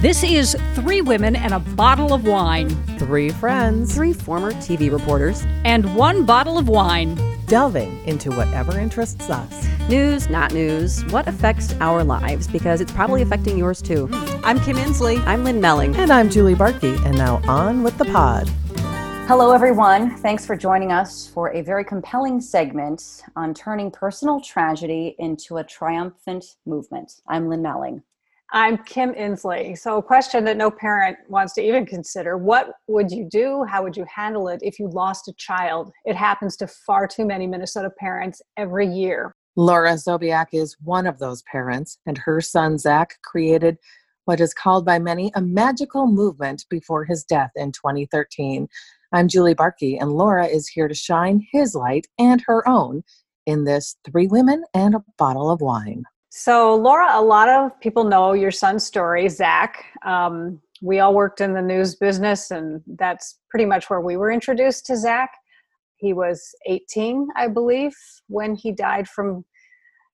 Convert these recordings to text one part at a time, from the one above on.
This is Three Women and a Bottle of Wine. Three friends. Three former TV reporters. And one bottle of wine. Delving into whatever interests us. News, not news, what affects our lives, because it's probably affecting yours too. Hmm. I'm Kim Insley. I'm Lynn Melling. And I'm Julie Barkey. And now on with the pod. Hello, everyone. Thanks for joining us for a very compelling segment on turning personal tragedy into a triumphant movement. I'm Lynn Melling. I'm Kim Insley. So, a question that no parent wants to even consider What would you do? How would you handle it if you lost a child? It happens to far too many Minnesota parents every year. Laura Sobiech is one of those parents, and her son Zach created what is called by many a magical movement before his death in 2013. I'm Julie Barkey, and Laura is here to shine his light and her own in this Three Women and a Bottle of Wine. So, Laura, a lot of people know your son's story, Zach. Um, we all worked in the news business, and that's pretty much where we were introduced to Zach. He was 18, I believe, when he died from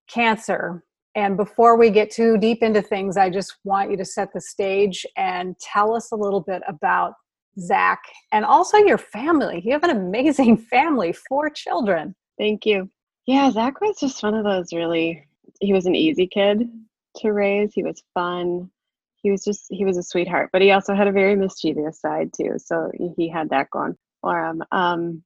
cancer. And before we get too deep into things, I just want you to set the stage and tell us a little bit about Zach and also your family. You have an amazing family, four children. Thank you. Yeah, Zach was just one of those really he was an easy kid to raise. He was fun. He was just he was a sweetheart, but he also had a very mischievous side too. So he had that going for him. Um,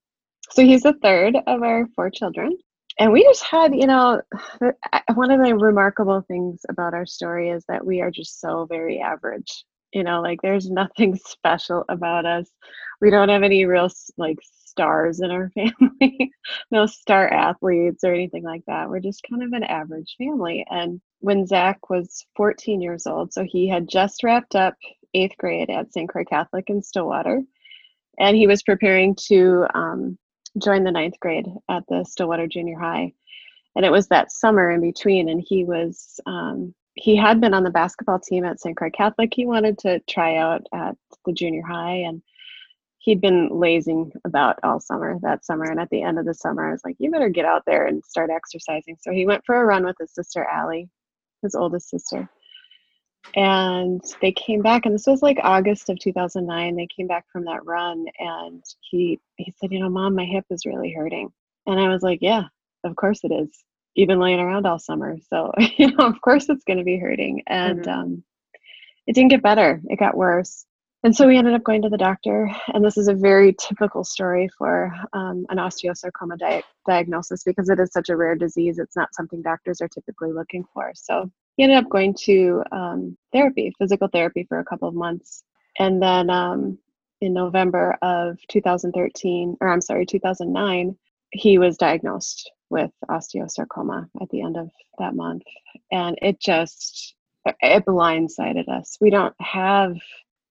so he's the third of our four children, and we just had you know one of the remarkable things about our story is that we are just so very average. You know, like there's nothing special about us. We don't have any real like stars in our family, no star athletes or anything like that. We're just kind of an average family. And when Zach was 14 years old, so he had just wrapped up eighth grade at St. Croix Catholic in Stillwater, and he was preparing to um, join the ninth grade at the Stillwater Junior High. And it was that summer in between, and he was um, he had been on the basketball team at St. Croix Catholic. He wanted to try out at the junior high, and he'd been lazing about all summer that summer and at the end of the summer i was like you better get out there and start exercising. So he went for a run with his sister allie his oldest sister. And they came back and this was like august of 2009 they came back from that run and he he said you know mom my hip is really hurting. And i was like yeah of course it is you've been laying around all summer so you know of course it's going to be hurting. And mm-hmm. um it didn't get better it got worse and so we ended up going to the doctor, and this is a very typical story for um, an osteosarcoma di- diagnosis because it is such a rare disease. It's not something doctors are typically looking for. So he ended up going to um, therapy, physical therapy, for a couple of months. And then um, in November of 2013, or I'm sorry, 2009, he was diagnosed with osteosarcoma at the end of that month. And it just, it blindsided us. We don't have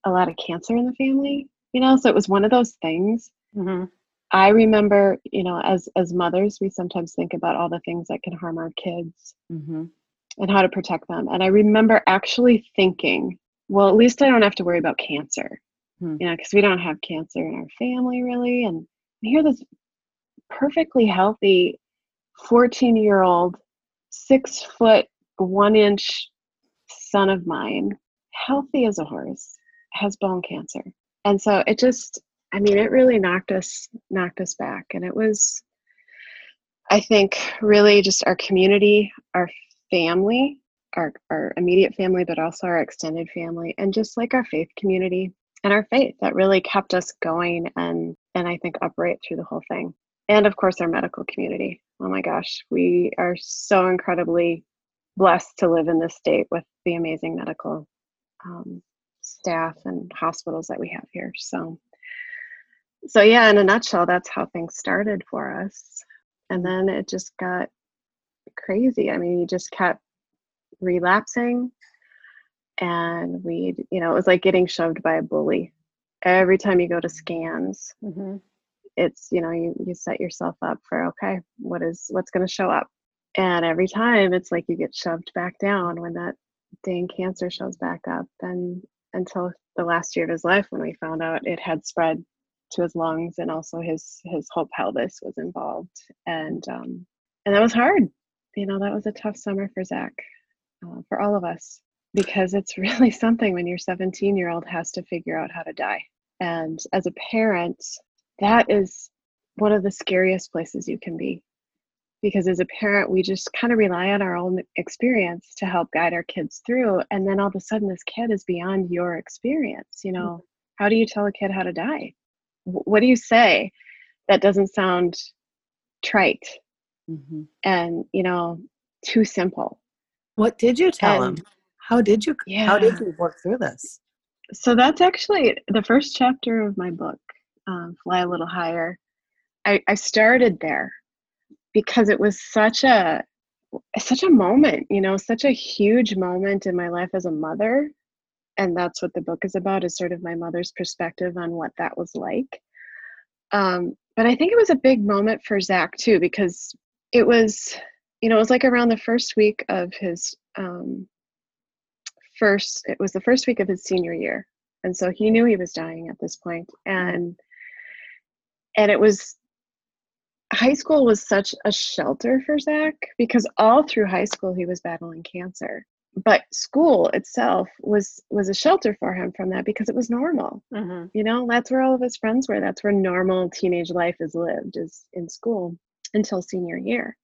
a lot of cancer in the family, you know, so it was one of those things. Mm-hmm. I remember, you know, as as mothers, we sometimes think about all the things that can harm our kids mm-hmm. and how to protect them. And I remember actually thinking, well, at least I don't have to worry about cancer, mm-hmm. you know, because we don't have cancer in our family really. And here, this perfectly healthy 14 year old, six foot, one inch son of mine, healthy as a horse, has bone cancer. And so it just, I mean, it really knocked us, knocked us back. And it was, I think, really just our community, our family, our, our immediate family, but also our extended family, and just like our faith community and our faith that really kept us going and and I think upright through the whole thing. And of course our medical community. Oh my gosh, we are so incredibly blessed to live in this state with the amazing medical um, staff and hospitals that we have here. So, so yeah, in a nutshell, that's how things started for us. And then it just got crazy. I mean, you just kept relapsing, and we, you know, it was like getting shoved by a bully. Every time you go to scans, mm-hmm. it's you know you you set yourself up for okay, what is what's going to show up, and every time it's like you get shoved back down when that dang cancer shows back up and until the last year of his life when we found out it had spread to his lungs and also his his whole pelvis was involved and um and that was hard you know that was a tough summer for zach uh, for all of us because it's really something when your 17 year old has to figure out how to die. And as a parent, that is one of the scariest places you can be. Because as a parent, we just kind of rely on our own experience to help guide our kids through. And then all of a sudden, this kid is beyond your experience. You know, how do you tell a kid how to die? What do you say that doesn't sound trite Mm-hmm. and, you know, too simple? What did you tell And- him? How did you yeah. how did you work through this? so that's actually the first chapter of my book um, fly a little higher I, I started there because it was such a such a moment you know such a huge moment in my life as a mother. And that's what the book is about is sort of my mother's perspective on what that was like. Um, but i think it was a big moment for zach too because it was you know it was like around the first week of his um, first it was the first week of his senior year. And so he knew he was dying at this point. And and it was high school was such a shelter for zach because all through high school he was battling cancer. But school itself was was a shelter for him from that because it was normal. Mm-hmm. you know that's where all of his friends were. That's where normal teenage life is lived is in school until senior year.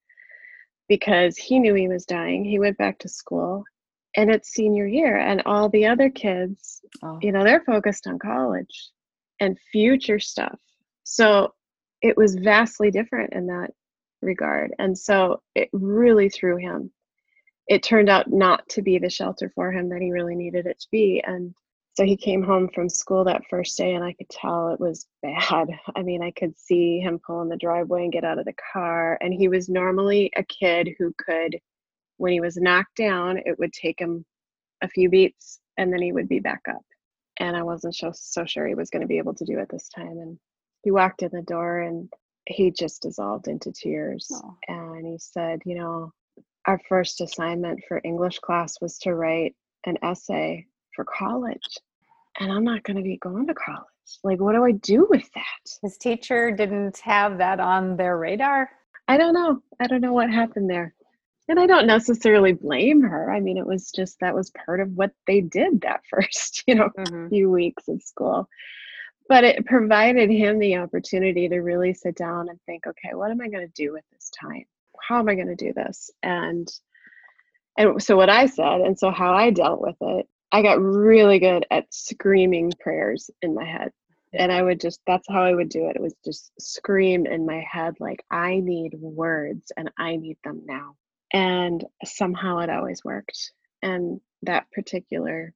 Because he knew he was dying he went back to school and it's senior year and all the other kids Oh. you know they're focused on college and future stuff. So it was vastly different in that regard. And so it really threw him. It turned out not to be the shelter for him that he really needed it to be. And so he came home from school that first day and i could tell it was bad. I mean i could see him pull in the driveway and get out of the car. And he was normally a kid who could when he was knocked down it would take him a few beats and then he would be back up. And i wasn't so, so sure he was going to be able to do it this time. And he walked in the door and he just dissolved into tears Oh. and he said you know our first assignment for english class was to write an essay for college and i'm not going to be going to college like what do i do with that His teacher didn't have that on their radar. I don't know. I don't know what happened there. And I don't necessarily blame her. I mean, it was just that was part of what they did that first, you know, Mm-hmm. few weeks of school. But it provided him the opportunity to really sit down and think, okay, what am I going to do with this time? How am I going to do this? And and so what I said, and so how I dealt with it, I got really good at screaming prayers in my head. And I would just, that's how I would do it. It was just scream in my head, like, I need words and I need them now. And somehow it always worked. And that particular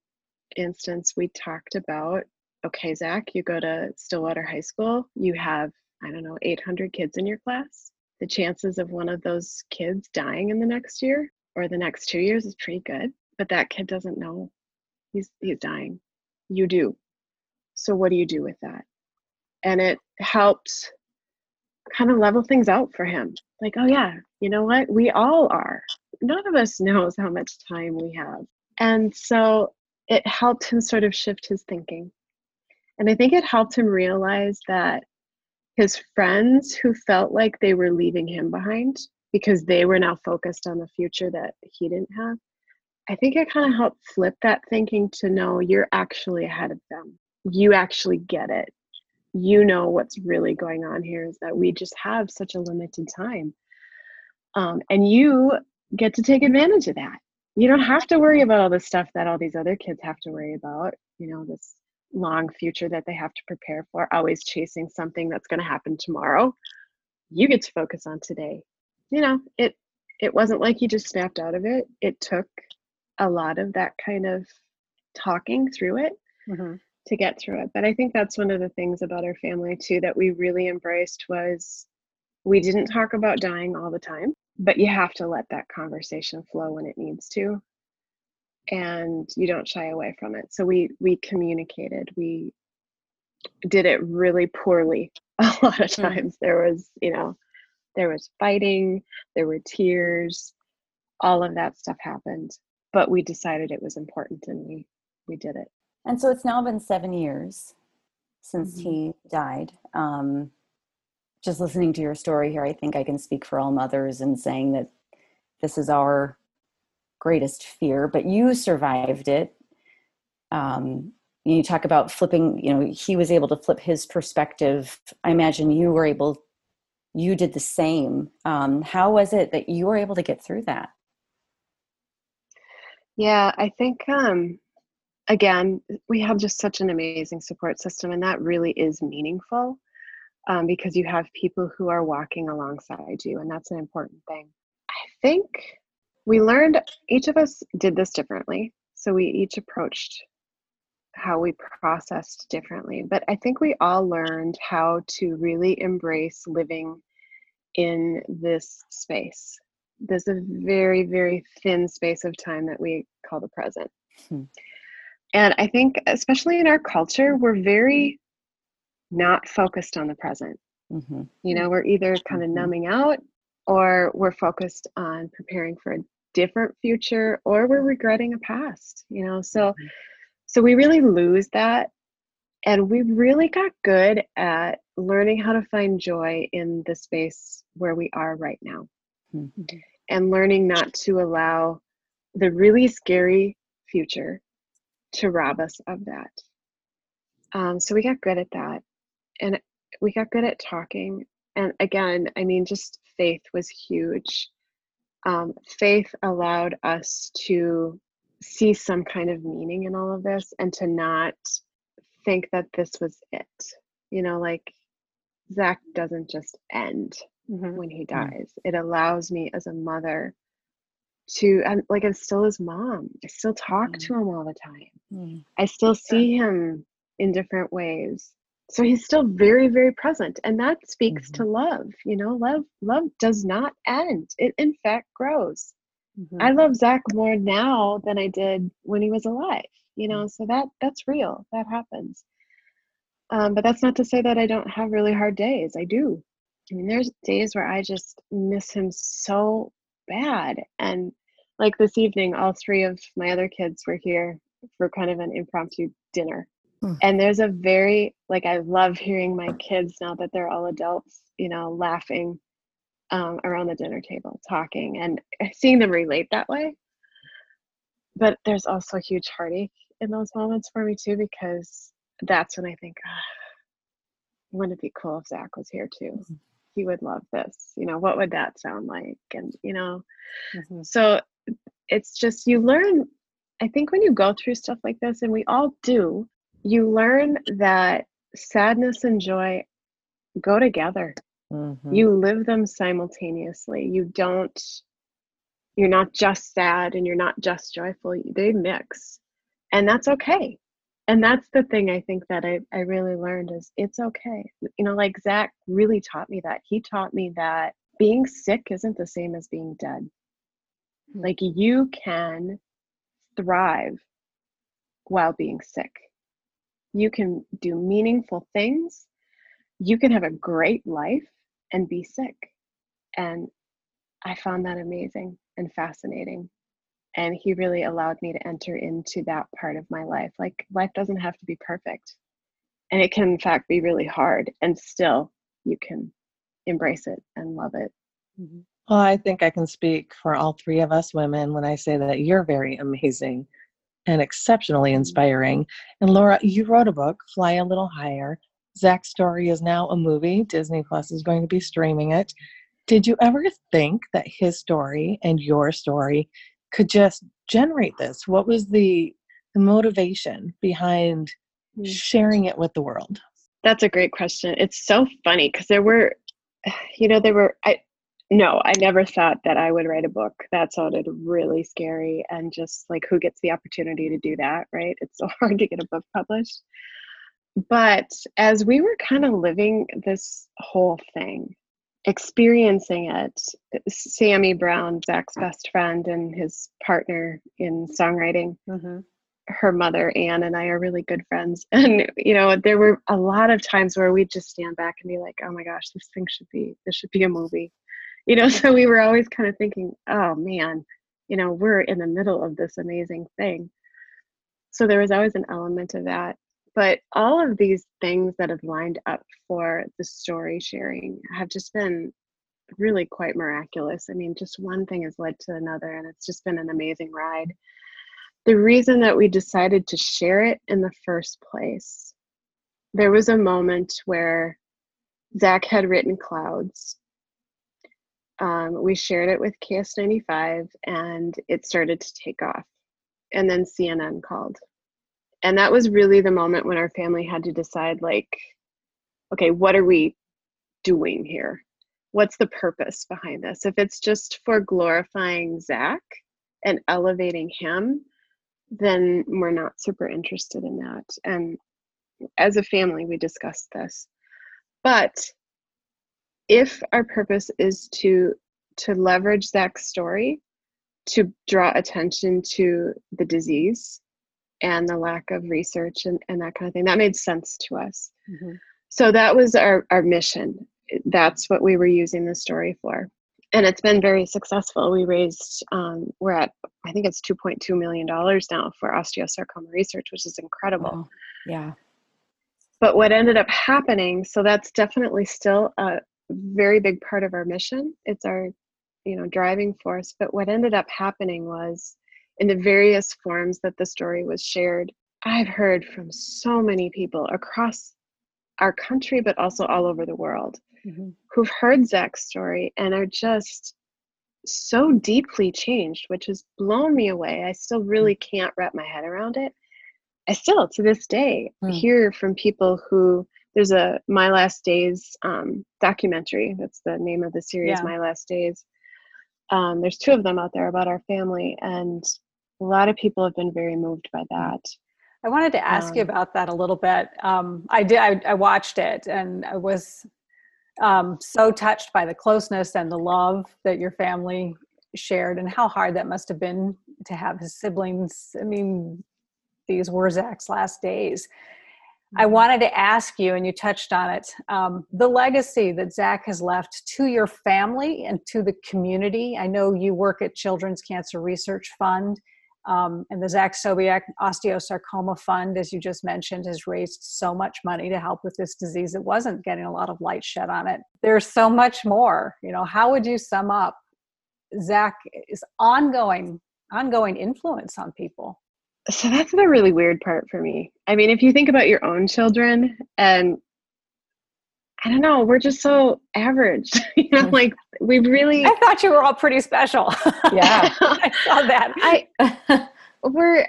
instance, we talked about okay, Zach, you go to Stillwater High School, you have, I don't know, 800 kids in your class. The chances of one of those kids dying in the next year or the next two years is pretty good, but that kid doesn't know he's he's dying. You do. So what do you do with that? And it helped kind of level things out for him. Like, oh yeah, you know what? We all are. None of us knows how much time we have. And so it helped him sort of shift his thinking. And I think it helped him realize that his friends who felt like they were leaving him behind because they were now focused on the future that he didn't have, I think it kind of helped flip that thinking to know you're actually ahead of them. You actually get it. You know what's really going on here is that we just have such a limited time. Um, and you get to take advantage of that. You don't have to worry about all the stuff that all these other kids have to worry about, you know, this long future that they have to prepare for, always chasing something that's going to happen tomorrow. You get to focus on today. You know, it it wasn't like he just snapped out of it. It took a lot of that kind of talking through it Mm-hmm. to get through it. But I think that's one of the things about our family too that we really embraced was we didn't talk about dying all the time, but you have to let that conversation flow when it needs to. And you don't shy away from it. So we we communicated. We did it really poorly a lot of times. There was, you know, there was fighting, there were tears, all of that stuff happened. But we decided it was important and we we did it. And so it's now been seven years since Mhm. he died. Um, just listening to your story here, I think I can speak for all mothers in saying that this is our greatest fear, but you survived it. Um, you talk about flipping, you know, he was able to flip his perspective. I imagine you were able, you did the same. Um, how was it that you were able to get through that? Yeah, I think um again, we have just such an amazing support system and that really is meaningful. Um, because you have people who are walking alongside you, and that's an important thing. I think we learned each of us did this differently. So we each approached how we processed differently. But I think we all learned how to really embrace living in this space there's a very very thin space of time that we call the present hmm. and i think especially in our culture we're very not focused on the present mm-hmm. you know we're either kind of numbing out or we're focused on preparing for a different future or we're regretting a past you know so mm-hmm. so we really lose that and we really got good at learning how to find joy in the space where we are right now mm-hmm. and learning not to allow the really scary future to rob us of that. Um, so we got good at that. And we got good at talking. And again, I mean, just faith was huge. Um, faith allowed us to see some kind of meaning in all of this and to not think that this was it. You know, like Zach doesn't just end mm-hmm. when he mm-hmm. dies. It allows me as a mother to and like I'm still his mom. I still talk mm-hmm. to him all the time. Mm-hmm. I still see him in different ways. So he's still very, very present. And that speaks to mm-hmm. love. You know, love love does not end. It in fact grows. I love Zach more now than I did when he was alive. You know, so that that's real. That happens. Um, but that's not to say that I don't have really hard days. I do. I mean, there's days where I just miss him so bad. And like this evening, all three of my other kids were here for kind of an impromptu dinner. Hmm. And there's a very, like, I love hearing my kids now that they're all adults, you know, laughing um, around the dinner table, talking, and seeing them relate that way. But there's also a huge heartache in those moments for me too, because that's when I think, ah, wouldn't it be cool if Zach was here too? Mm-hmm he would love this you know what would that sound like and you know mm-hmm. so it's just you learn i think when you go through stuff like this and we all do you learn that sadness and joy go together. Mm-hmm. you live them simultaneously. You don't you're not just sad and you're not just joyful. They mix and that's okay. And that's the thing i think that I, I really learned is it's okay. You know like zach really taught me that. He taught me that being sick isn't the same as being dead. Hmm. like you can thrive while being sick you can do meaningful things. You can have a great life and be sick. And i found that amazing and fascinating. And he really allowed me to enter into that part of my life. Like life doesn't have to be perfect. And it can in fact be really hard. And still you can embrace it and love it. Mm-hmm. well i think i can speak for all three of us women when i say that you're very amazing and exceptionally inspiring and laura you wrote a book fly a little higher zach's story is now a movie disney plus is going to be streaming it did you ever think that his story and your story could just generate this? What was the, the motivation behind hmm. sharing it with the world? That's a great question. It's so funny because there were, you know, there were, I, no, I never thought that I would write a book. That sounded really scary and just like who gets the opportunity to do that, right? It's so hard to get a book published. But as we were kind of living this whole thing, experiencing it, Sammy Brown, Zach's best friend and his partner in songwriting, mm-hmm. her mother Anne and I are really good friends. And you know, there were a lot of times where we'd just stand back and be like, "Oh my gosh, this thing should be this should be a movie," you know. So we were always kind of thinking, "Oh man, you know, we're in the middle of this amazing thing." So there was always an element of that but all of these things that have lined up for the story sharing have just been really quite miraculous. I mean, just one thing has led to another, and it's just been an amazing ride. The reason that we decided to share it in the first place, there was a moment where Zach had written Clouds. Um, we shared it with KS95, and it started to take off. And then CNN called. And that was really the moment when our family had to decide, like, okay, what are we doing here? What's the purpose behind this? If it's just for glorifying Zach and elevating him, then we're not super interested in that. And as a family, we discussed this. But if our purpose is to to leverage Zach's story to draw attention to the disease and the lack of research and, and that kind of thing, that made sense to us. Mm-hmm. So that was our, our mission. That's what we were using the story for. And it's been very successful. We raised, um, we're at, I think it's $2.2 million now for osteosarcoma research, which is incredible. Wow. Yeah. But what ended up happening, so that's definitely still a very big part of our mission. It's our, you know, driving force. But what ended up happening was in the various forms that the story was shared, I've heard from so many people across our country, but also all over the world, mm-hmm. who've heard Zach's story and are just so deeply changed, which has blown me away. I still really mm. can't wrap my head around it. I still, to this day, mm. hear from people who there's a My Last Days um, documentary. That's the name of the series, yeah. My Last Days. Um, there's two of them out there about our family, and a lot of people have been very moved by that. I wanted to ask um, you about that a little bit. Um, I did. I, I, watched it, and I was um, so touched by the closeness and the love that your family shared, and how hard that must have been to have his siblings. I mean, these were Zach's last days. I mm-hmm. wanted to ask you, and you touched on it, um, the legacy that Zach has left to your family and to the community. I know you work at Children's Cancer Research Fund um, and the Zach Sobiech Osteosarcoma Fund, as you just mentioned, has raised so much money to help with this disease. It wasn't getting a lot of light shed on it. There's so much more. You know, how would you sum up Zach's ongoing ongoing influence on people? So that's the really weird part for me. I mean, if you think about your own children and I don't know. We're just so average. you know, like we really. I thought you were all pretty special. Yeah, I saw that. I we're.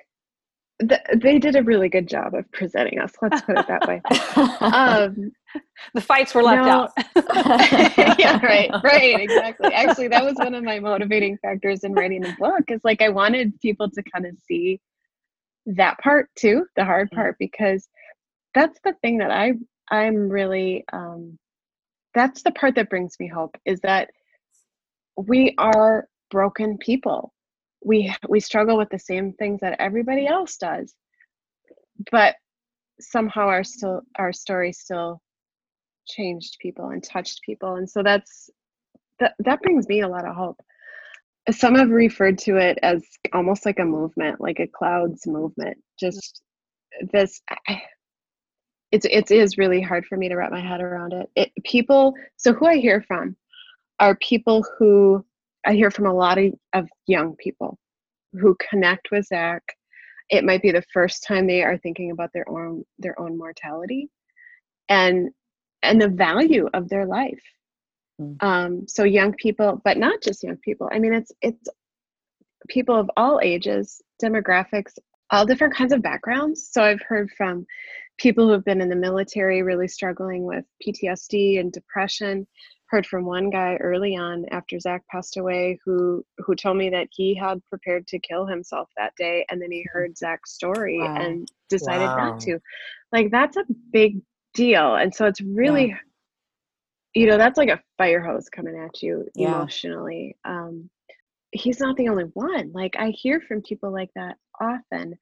The, they did a really good job of presenting us. Let's put it that way. Um, the fights were left no, out. yeah, right, right, exactly. Actually, that was one of my motivating factors in writing the book. Is like I wanted people to kind of see that part too, the hard part, because that's the thing that I I'm really um, that's the part that brings me hope is that we are broken people. We we struggle with the same things that everybody else does, but somehow our still our story still changed people and touched people, and so that's that that brings me a lot of hope. Some have referred to it as almost like a movement, like a clouds movement. Just this. I, it's it is really hard for me to wrap my head around it. it. People, so who I hear from are people who I hear from a lot of, of young people who connect with Zach. It might be the first time they are thinking about their own their own mortality, and and the value of their life. Mm. Um, so young people, but not just young people. I mean, it's it's people of all ages, demographics, all different kinds of backgrounds. So I've heard from people who have been in the military really struggling with PTSD and depression. Heard from one guy early on after Zach passed away who who told me that he had prepared to kill himself that day and then he mm-hmm. heard Zach's story wow. and decided wow. not to. Like that's a big deal. And so it's really yeah. You know, that's like a fire hose coming at you yeah. emotionally. Um he's not the only one. Like I hear from people like that often.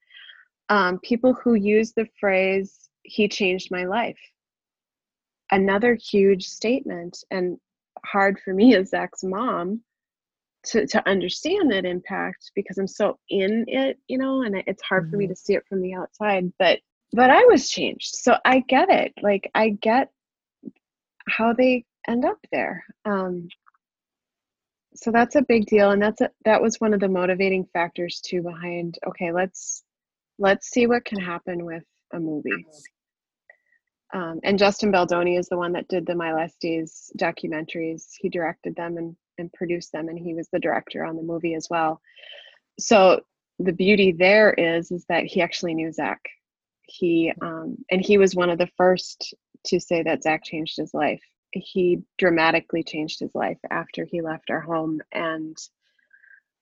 Um, people who use the phrase he changed my life. Another huge statement, and hard for me as Zach's mom to, to understand that impact because I'm so in it, you know, and it's hard mm-hmm. for me mm-hmm. to see it from the outside. But but I was changed. So I get it. Like I get how they end up there. Um so that's a big deal and that's a, that was one of the motivating factors too behind okay let's let's see what can happen with a movie. Um, and justin baldoni is the one that did the My Last Days documentaries. He directed them and, and produced them and he was the director on the movie as well. So the beauty there is is that he actually knew zach he um, and he was one of the first to say that zach changed his life. He dramatically changed his life after he left our home and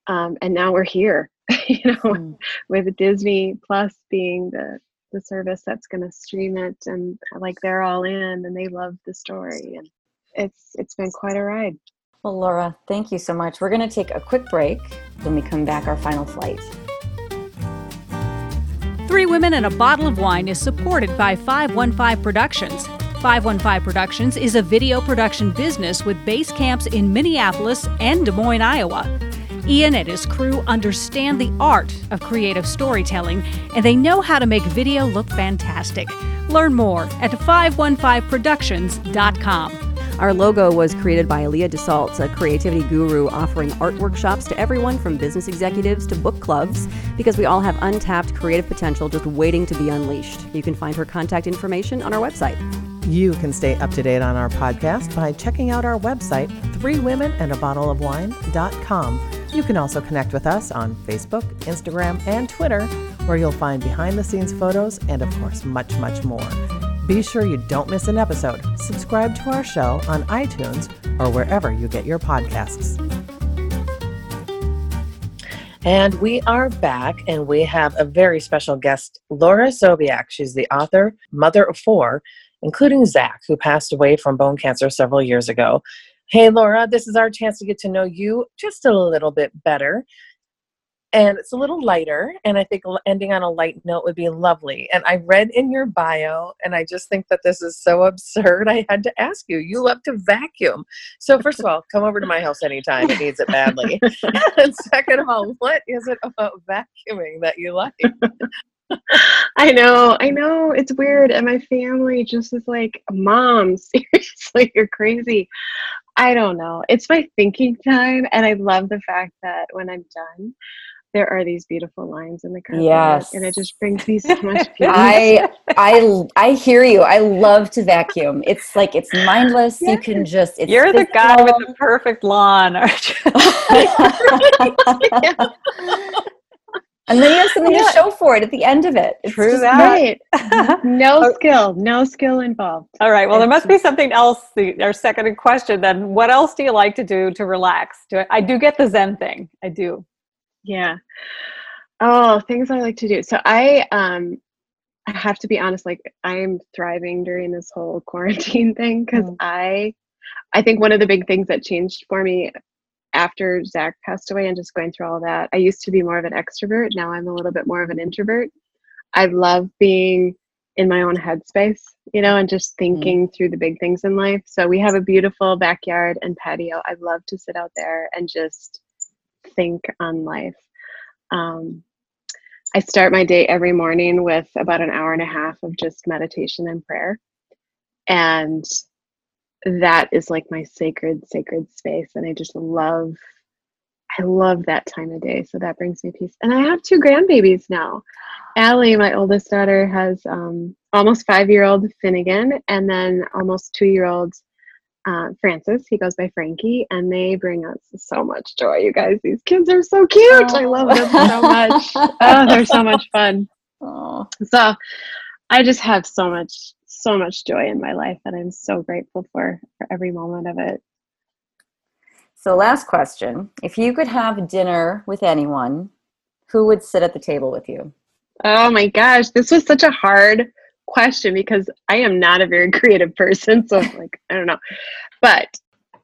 um, and now we're here you know mm. with disney plus being the the service that's going to stream it and like they're all in and they love the story and it's it's been quite a ride. Well laura thank you so much. We're going to take a quick break when we come back our final flight Three Women and a Bottle of Wine is supported by 515 Productions. 515 Productions is a video production business with base camps in Minneapolis and Des Moines, Iowa. Ian and his crew understand the art of creative storytelling and they know how to make video look fantastic. Learn more at 515productions.com. Our logo was created by Leah DeSalt, a creativity guru offering art workshops to everyone from business executives to book clubs because we all have untapped creative potential just waiting to be unleashed. You can find her contact information on our website. You can stay up to date on our podcast by checking out our website, three women and a bottle of threewomenandabottleofwine.com. You can also connect with us on Facebook, Instagram, and Twitter, where you'll find behind the scenes photos and, of course, much, much more. Be sure you don't miss an episode. Subscribe to our show on iTunes or wherever you get your podcasts. And we are back, and we have a very special guest, Laura Sobiech. She's the author, mother of four, including Zach, who passed away from bone cancer several years ago. Hey, Laura, this is our chance to get to know you just a little bit better and it's a little lighter and i think ending on a light note would be lovely and i read in your bio and i just think that this is so absurd i had to ask you you love to vacuum so first of all come over to my house anytime it needs it badly and second of all what is it about vacuuming that you like I know, I know, it's weird. And my family just is like, Mom, seriously, you're crazy. I don't know. It's my thinking time. And I love the fact that when I'm done, there are these beautiful lines in the carpet. Yes. And it just brings me so much peace. I I I hear you. I love to vacuum. It's like it's mindless. You can just You're the guy with the perfect lawn, aren't you? And then you have something yeah. to show for it at the end of it. It's True that. Right. no skill, no skill involved. All right. Well, there must be something else. The, our second question then. What else do you like to do to relax? Do I, I do get the Zen thing. I do. Yeah. Oh, things I like to do. So I um I have to be honest, like I am thriving during this whole quarantine thing because mm. I I think one of the big things that changed for me after Zach passed away and just going through all that, I used to be more of an extrovert. Now I'm a little bit more of an introvert. I love being in my own headspace, you know, and just mm. thinking mm. through the big things in life. So we have a beautiful backyard and patio. I love to sit out there and just think on life. Um, I start my day every morning with about an hour and a half of just meditation and prayer. And that is like my sacred, sacred space. And I just love, I love that time of day. So that brings me peace. And I have two grandbabies now. Allie, my oldest daughter, has um, almost five year old Finnegan, and then almost two year old uh, Francis. He goes by Frankie, and they bring us so much joy. You guys, these kids are so cute. Oh. I love them so much. oh, they're so much fun. Oh. So, I just have so much, so much joy in my life, and I'm so grateful for for every moment of it. So, last question: If you could have dinner with anyone, who would sit at the table with you? Oh my gosh, this was such a hard question because I am not a very creative person. So like, I don't know. But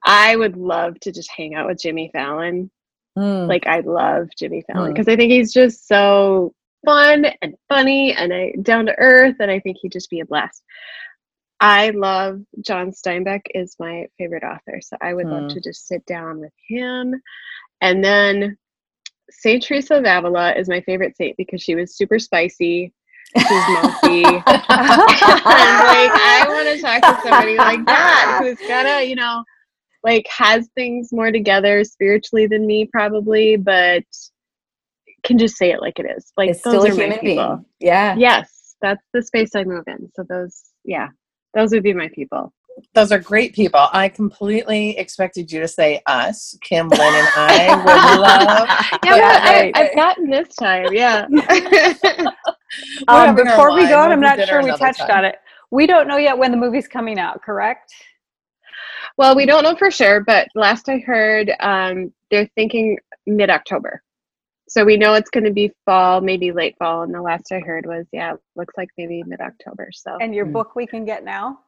I would love to just hang out with Jimmy Fallon. Mm. Like I love Jimmy Fallon because mm. I think he's just so fun and funny and I, down to earth and I think he'd just be a blast. I love John Steinbeck is my favorite author. So I would mm. love to just sit down with him. And then Saint Teresa of Avila is my favorite saint because she was super spicy She's mouthy. like, I want to talk to somebody like that who's got a, you know, like has things more together spiritually than me probably, but can just say it like it is. Like It's those still a are my human people. being. Yeah. Yes, that's the space I move in. So those, yeah, those would be my people. Those are great people. I completely expected you to say us, Kim, Lynn, and I would love. Yeah, Yeah, but I, right, I've gotten this time. Yeah. Um, before we go, wine. and I'm not sure we touched time. on it. We don't know yet when the movie's coming out, correct? well, we don't know for sure, but last I heard, um, they're thinking mid October. So we know it's going to be fall, maybe late fall. And the last I heard was, yeah, looks like maybe mid October. So And your Mm. book we can get now?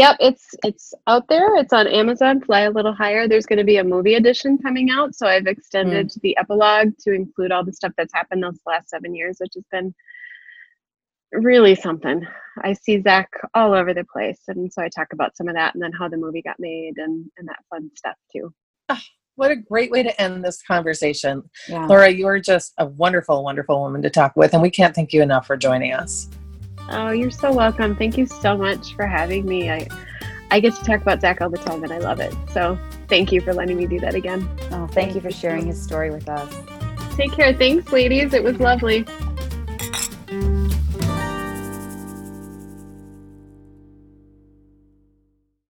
Yep, it's it's out there. It's on Amazon. Fly a little higher. There's going to be a movie edition coming out, so I've extended mm. the epilogue to include all the stuff that's happened those last seven years, which has been really something. I see Zach all over the place, and so I talk about some of that, and then how the movie got made, and and that fun stuff too. Ah, what a great way to end this conversation. Yeah. Laura, you are just a wonderful, wonderful woman to talk with, and we can't thank you enough for joining us. Oh, you're so welcome. Thank you so much for having me. I I get to talk about Zach all the time, and I love it. So thank you for letting me do that again. Oh, thank you for sharing his story with us. Take care. Thanks, ladies. It was lovely.